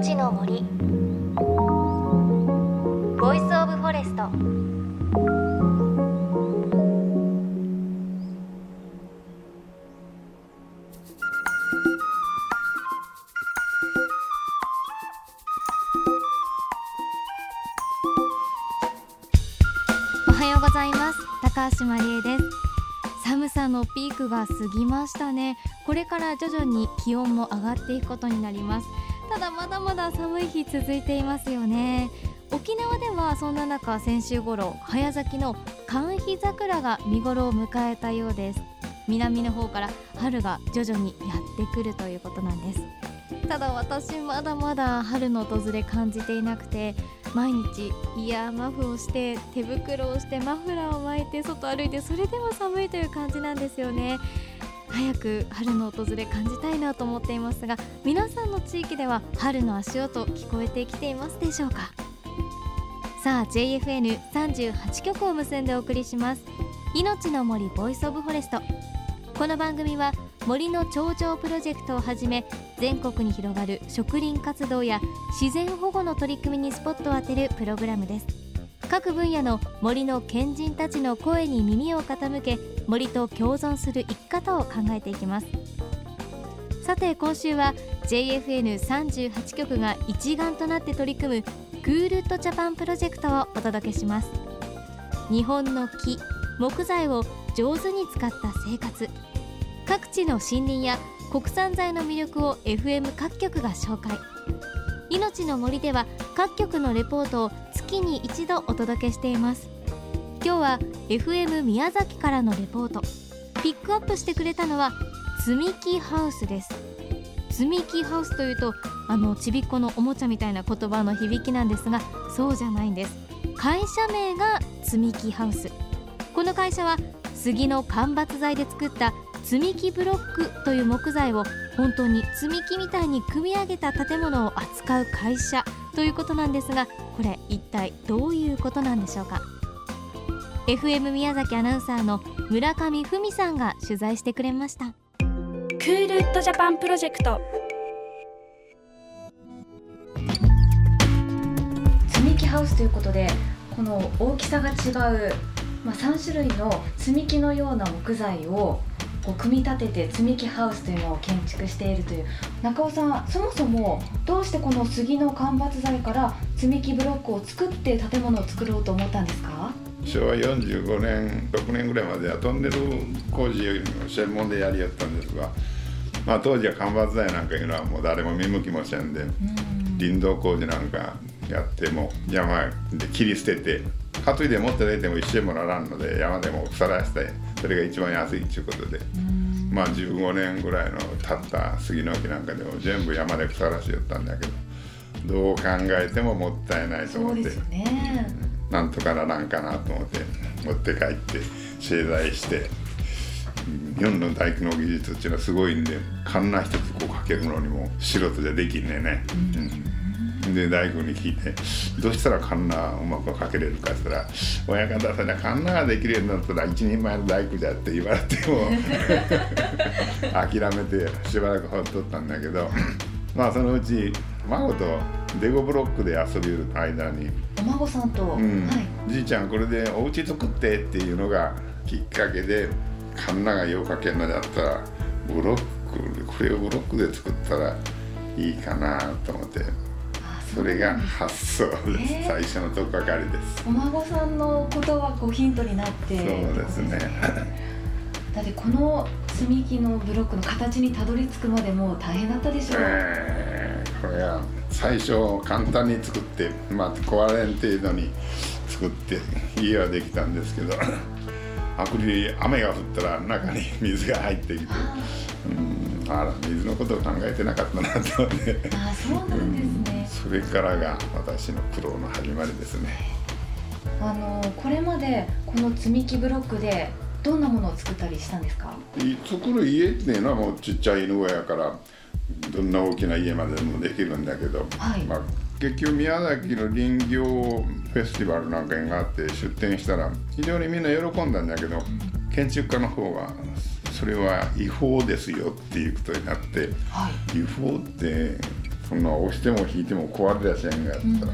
命の森。 Voice of Forest。おはようございます。高橋真理恵です。寒さのピークが過ぎましたね。これから徐々に気温も上がっていくことになります。ただまだまだ寒い日続いていますよね。沖縄ではそんな中先週頃早咲きの寒肥桜が見頃を迎えたようです。南の方から春が徐々にやってくるということなんです。ただ私まだまだ春の訪れ感じていなくて毎日イヤーマフをして手袋をしてマフラーを巻いて外歩いてそれでも寒いという感じなんですよね。早く春の訪れ感じたいなと思っていますが皆さんの地域では春の足音聞こえてきていますでしょうか？さあ JFN38 曲を結んでお送りします。命の森 Voice of Forest。この番組は森の長城プロジェクトをはじめ全国に広がる植林活動や自然保護の取り組みにスポットを当てるプログラムです。各分野の森の賢人たちの声に耳を傾け森と共存する生き方を考えていきます。さて今週は JFN38 局が一丸となって取り組むクールッドジャパンプロジェクトをお届けします。日本の木木材を上手に使った生活。各地の森林や国産材の魅力を FM 各局が紹介。命の森では各局のレポートを月に一度お届けしています。今日は FM 宮崎からのレポート。ピックアップしてくれたのは積み木ハウスです。積み木ハウスというとあのちびっこのおもちゃみたいな言葉の響きなんですがそうじゃないんです。会社名が積み木ハウスこの会社は杉の間伐材で作った積み木ブロックという木材を本当に積み木みたいに組み上げた建物を扱う会社。ということなんですがこれ一体どういうことなんでしょうか？FM 宮崎アナウンサーの村上文さんが取材してくれました。クールッドジャパンプロジェクト。積み木ハウスということでこの大きさが違う、まあ、3種類の積み木のような木材をこう組み立てて積み木ハウスというのを建築しているという中尾さんそもそもどうしてこの杉の間伐材から積み木ブロックを作って建物を作ろうと思ったんですか？昭和45年6年ぐらいまではトンネル工事を専門でやりやったんですが、まあ、当時は間伐材なんかいうのはもう誰も見向きもせんで林道工事なんかやっても山で切り捨てて担いで持って出ても一円もならんので山でも腐らせてそれが一番安いっていうことで。まあ15年ぐらいの経った杉の木なんかでも全部山で腐らせよったんだけどどう考えてももったいないと思って。なんとかならんかなと思って持って帰って製材して日本の大工の技術っていうのはすごいんでカンナ一つこうかけるのにも素人じゃできんねえね、うん、で大工に聞いて「どうしたらカンナうまくかけれるか」って言ったら「親方さんカンナができるようになったら一人前の大工じゃ」って言われても 諦めてしばらくほっとったんだけどまあそのうち孫とデゴブロックで遊びる間にお孫さんと、うんはい。じいちゃんこれでお家作ってっていうのがきっかけでカンナがようかけんのだったらブロックこれをブロックで作ったらいいかなと思って。あそれが発想です、へえ最初のとっかかりです。お孫さんのことはこうヒントになって。そうですね。だってこの積み木のブロックの形にたどり着くまでもう大変だったでしょう、えーこれは最初簡単に作って、まあ、壊れん程度に作って家はできたんですけどあくり雨が降ったら中に水が入ってきてうんあら水のことを考えてなかったなと思ってああそうなんですね、それからが私の苦労の始まりですね。あのこれまでこの積み木ブロックでどんなものを作ったりしたんですか？い作る家っていうのはもうちっちゃい犬小屋からどんな大きな家までもできるんだけど、はい。まあ、結局宮崎の林業フェスティバルなんかがあって出店したら非常にみんな喜んだんだけど建築家の方はそれは違法ですよっていうことになってはい。違法ってそんな押しても引いても壊れやしゃんがやったら、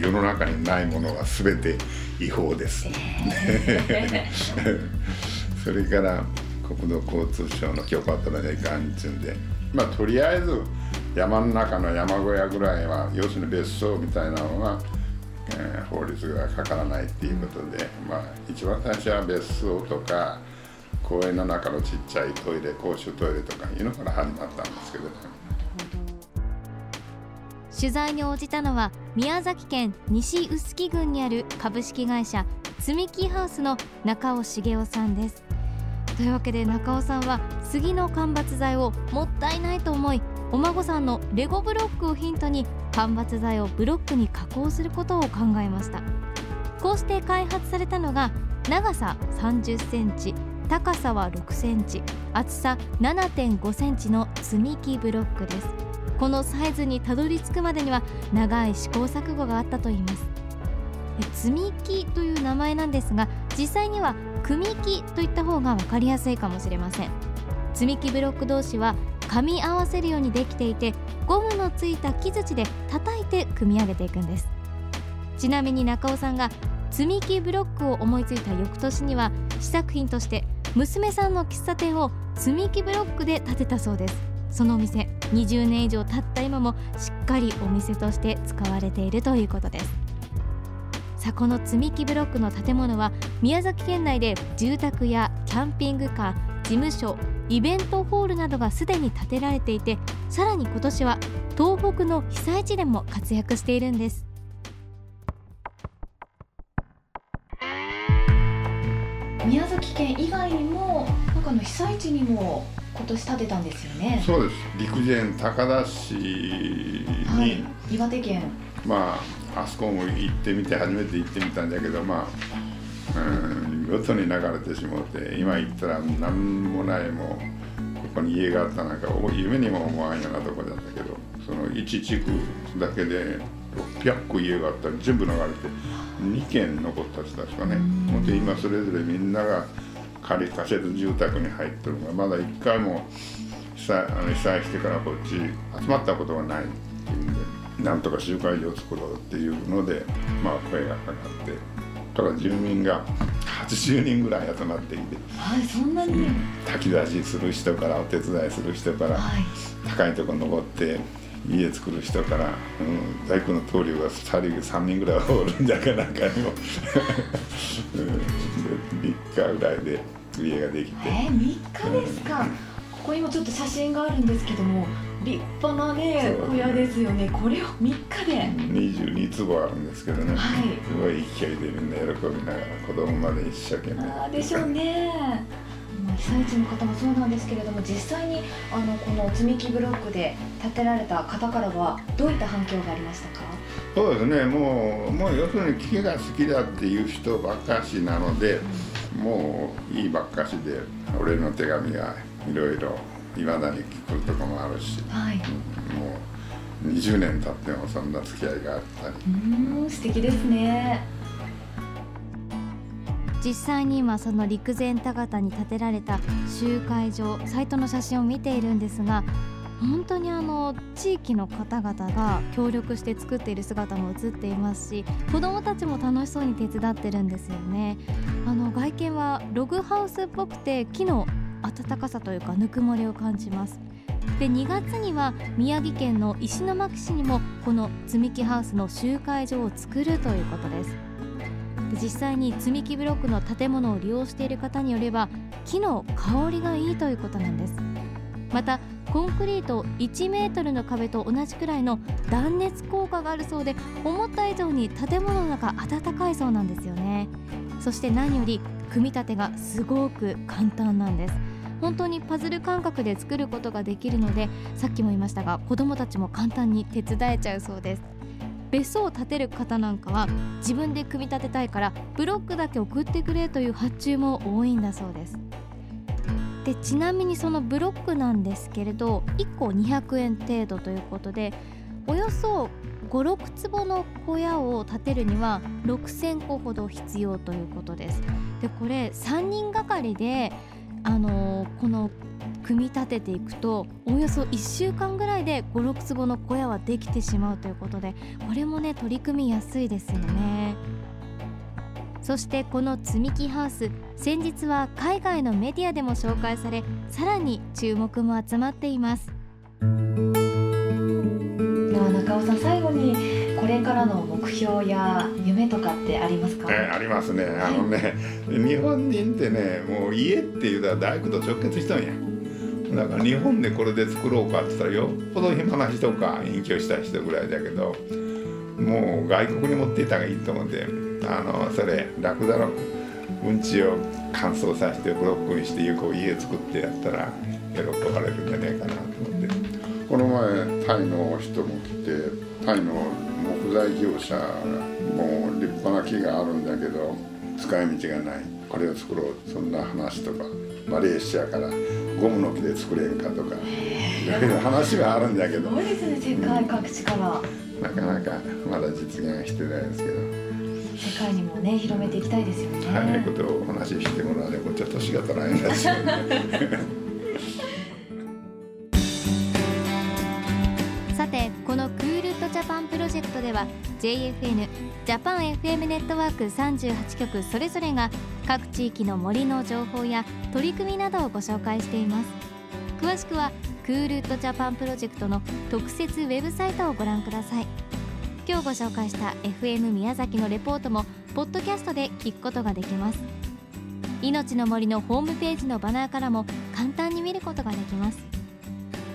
世の中にないものは全て違法です、それから国土交通省の許可取らないかんっちゅうんでまあとりあえず山の中の山小屋ぐらいは要するに別荘みたいなのが、えー法律がかからないっていうことで、まあ一番最初は別荘とか公園の中のちっちゃいトイレ公衆トイレとかいうのから始まったんですけどね。取材に応じたのは宮崎県西臼杵郡にある株式会社積み木ハウスの中尾茂雄さんです。というわけで中尾さんは杉の間伐材をもったいないと思いお孫さんのレゴブロックをヒントに間伐材をブロックに加工することを考えました。こうして開発されたのが長さ30センチ。高さは6センチ厚さ7.5センチの積み木ブロックです。このサイズにたどり着くまでには長い試行錯誤があったといいます。積み木という名前なんですが実際には組木といった方が分かりやすいかもしれません。積み木ブロック同士は噛み合わせるようにできていてゴムのついた木槌で叩いて組み上げていくんです。ちなみに中尾さんが積み木ブロックを思いついた翌年には試作品として娘さんの喫茶店を積み木ブロックで建てたそうです。そのお店20年以上経った今もしっかりお店として使われているということです。さあこの積み木ブロックの建物は宮崎県内で住宅やキャンピングカー事務所イベントホールなどがすでに建てられていてさらに今年は東北の被災地でも活躍しているんです。県以外にもなんかあの被災地にも今年建てたんですよね。そうです。陸前高田市に、はい。岩手県。まああそこも行ってみて初めて行ってみたんだけどまあうん見事に流れてしまって今行ったら何もないもうここに家があったなんかお夢にも思わんようなとこだったけどその1地区だけで600個家があったら全部流れて2軒残ったし確かね。ほんで今それぞれみんなが仮仮設住宅に入ってるのがまだ一回も被災あの被災してからこっち集まったことがないっていうんでなんとか集会所を作ろうっていうのでまあ声がかかってただ住民が80人ぐらい集まっていてはいそんなに、炊き出しする人からお手伝いする人からはい。高いとこ登って家作る人から、うん、大工の棟梁が2人3人ぐらいおるんじゃかなんかにも、うん、で3日ぐらいで家ができて。えー、3日ですか、ここにもちょっと写真があるんですけども立派なね小屋ですよね。これを3日で、22坪あるんですけどね、はい。すごい勢いでみんな喜びながら子供まで一生懸命。あーでしょうね。まあ被災地の方もそうなんですけれども実際にあのこの積み木ブロックで建てられた方からはどういった反響がありましたか？そうですね。もうもう要するに木が好きだっていう人ばっかしなのでもういいばっかしで俺の手紙がいろいろいまだに来るとこもあるしはい。もう20年経ってもそんな付き合いがあったり。うーん素敵ですね実際に今その陸前高田に建てられた集会場サイトの写真を見ているんですが本当にあの地域の方々が協力して作っている姿も映っていますし子どもたちも楽しそうに手伝ってるんですよね。あの外見はログハウスっぽくて木の温かさというかぬくもりを感じます。で2月には宮城県の石巻市にもこの積み木ハウスの集会場を作るということです。実際に積み木ブロックの建物を利用している方によれば木の香りがいいということなんです。またコンクリート1メートルの壁と同じくらいの断熱効果があるそうで思った以上に建物の中暖かいそうなんですよね。そして何より組み立てがすごく簡単なんです。本当にパズル感覚で作ることができるのでさっきも言いましたが子どもたちも簡単に手伝えちゃうそうです。別荘を建てる方なんかは自分で組み立てたいからブロックだけ送ってくれという発注も多いんだそうです。でちなみにそのブロックなんですけれど1個200円程度ということでおよそ56坪の小屋を建てるには6000個ほど必要ということです。でこれ3人がかりであのーこの組み立てていくとおよそ1週間ぐらいで56坪の小屋はできてしまうということでこれもね取り組みやすいですよね。そしてこの積み木ハウス先日は海外のメディアでも紹介されさらに注目も集まっています。では中尾さん最後にこれからの目標や夢とかってありますか、えありますね。あのね、日本人ってねもう家っていうのは大工と直結しとんやだから日本でこれで作ろうかって言ったらよっぽど暇な人か隠居した人ぐらいだけどもう外国に持っていた方がいいと思ってあのそれラクダのうんちを乾燥させてブロックにしてこう家作ってやったら喜ばれるんじゃないかなと思って。この前タイの人も来てタイの木材業者もう立派な木があるんだけど使い道がない。これを作ろう。そんな話とかマレーシアからゴムの木で作れんかとか。いろいろ話はあるんだけど。すごいですね世界各地から。なかなかまだ実現してないですけど。世界にもね広めていきたいですよね。早いことをお話ししてもらうねこっちは年が足らないんだし さてこのクールッドジャパンプロジェクトでは JFN ジャパン FM ネットワーク38局それぞれが各地域の森の情報や取り組みなどをご紹介しています。詳しくはクールッドジャパンプロジェクトの特設ウェブサイトをご覧ください。今日ご紹介した FM 宮崎のレポートもポッドキャストで聞くことができます。命の森のホームページのバナーからも簡単に見ることができます。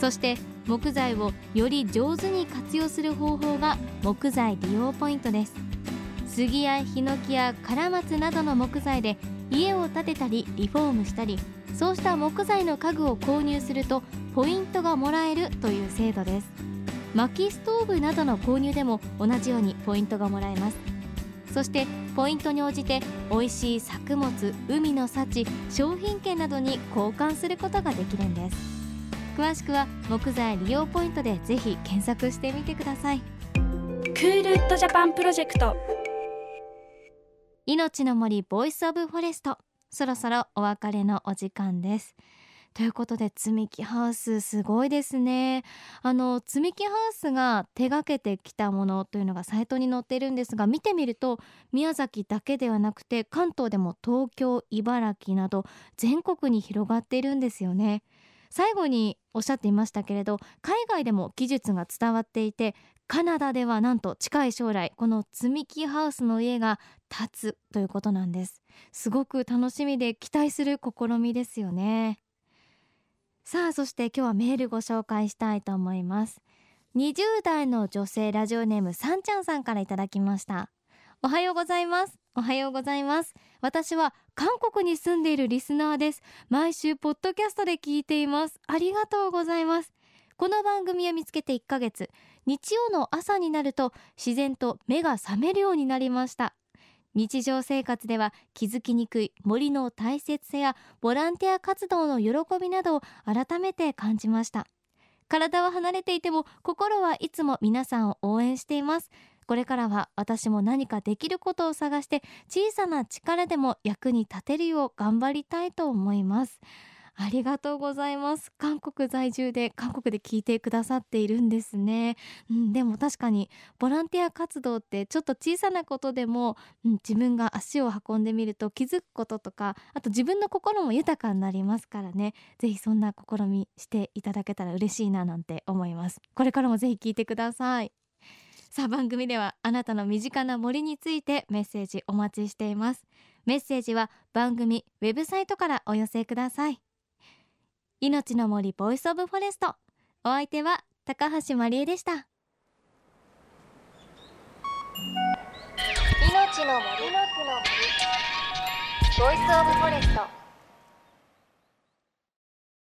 そして木材をより上手に活用する方法が木材利用ポイントです。杉やヒノキやカラマツなどの木材で家を建てたりリフォームしたりそうした木材の家具を購入するとポイントがもらえるという制度です。薪ストーブなどの購入でも同じようにポイントがもらえます。そしてポイントに応じて美味しい作物海の幸商品券などに交換することができるんです。詳しくは木材利用ポイントでぜひ検索してみてください。Cool Wood Japan Project 命の森 Voice of Forest そろそろお別れのお時間です。ということで積み木ハウスすごいですね。あの積み木ハウスが手がけてきたものというのがサイトに載っているんですが見てみると宮崎だけではなくて関東でも東京茨城など全国に広がっているんですよね。最後におっしゃっていましたけれど海外でも技術が伝わっていてカナダではなんと近い将来この積み木ハウスの家が建つということなんです。すごく楽しみで期待する試みですよね。さあそして今日はメールご紹介したいと思います。20代の女性ラジオネームさんちゃんさんからいただきました。おはようございます。おはようございます。私は韓国に住んでいるリスナーです。毎週ポッドキャストで聞いています。ありがとうございます。この番組を見つけて1ヶ月。日曜の朝になると自然と目が覚めるようになりました。日常生活では気づきにくい森の大切さやボランティア活動の喜びなどを改めて感じました。体は離れていても心はいつも皆さんを応援しています。これからは私も何かできることを探して小さな力でも役に立てるよう頑張りたいと思います。ありがとうございます。韓国在住で韓国で聞いてくださっているんですね、うん、でも確かにボランティア活動ってちょっと小さなことでも、うん、自分が足を運んでみると気づくこととかあと自分の心も豊かになりますからね。ぜひそんな試みしていただけたら嬉しいななんて思います。これからもぜひ聞いてください。さあ番組ではあなたの身近な森についてメッセージお待ちしています。メッセージは番組ウェブサイトからお寄せください。命の森 Voice of Forest お相手は高橋真理恵でした。命の森。の森。 Voice of Forest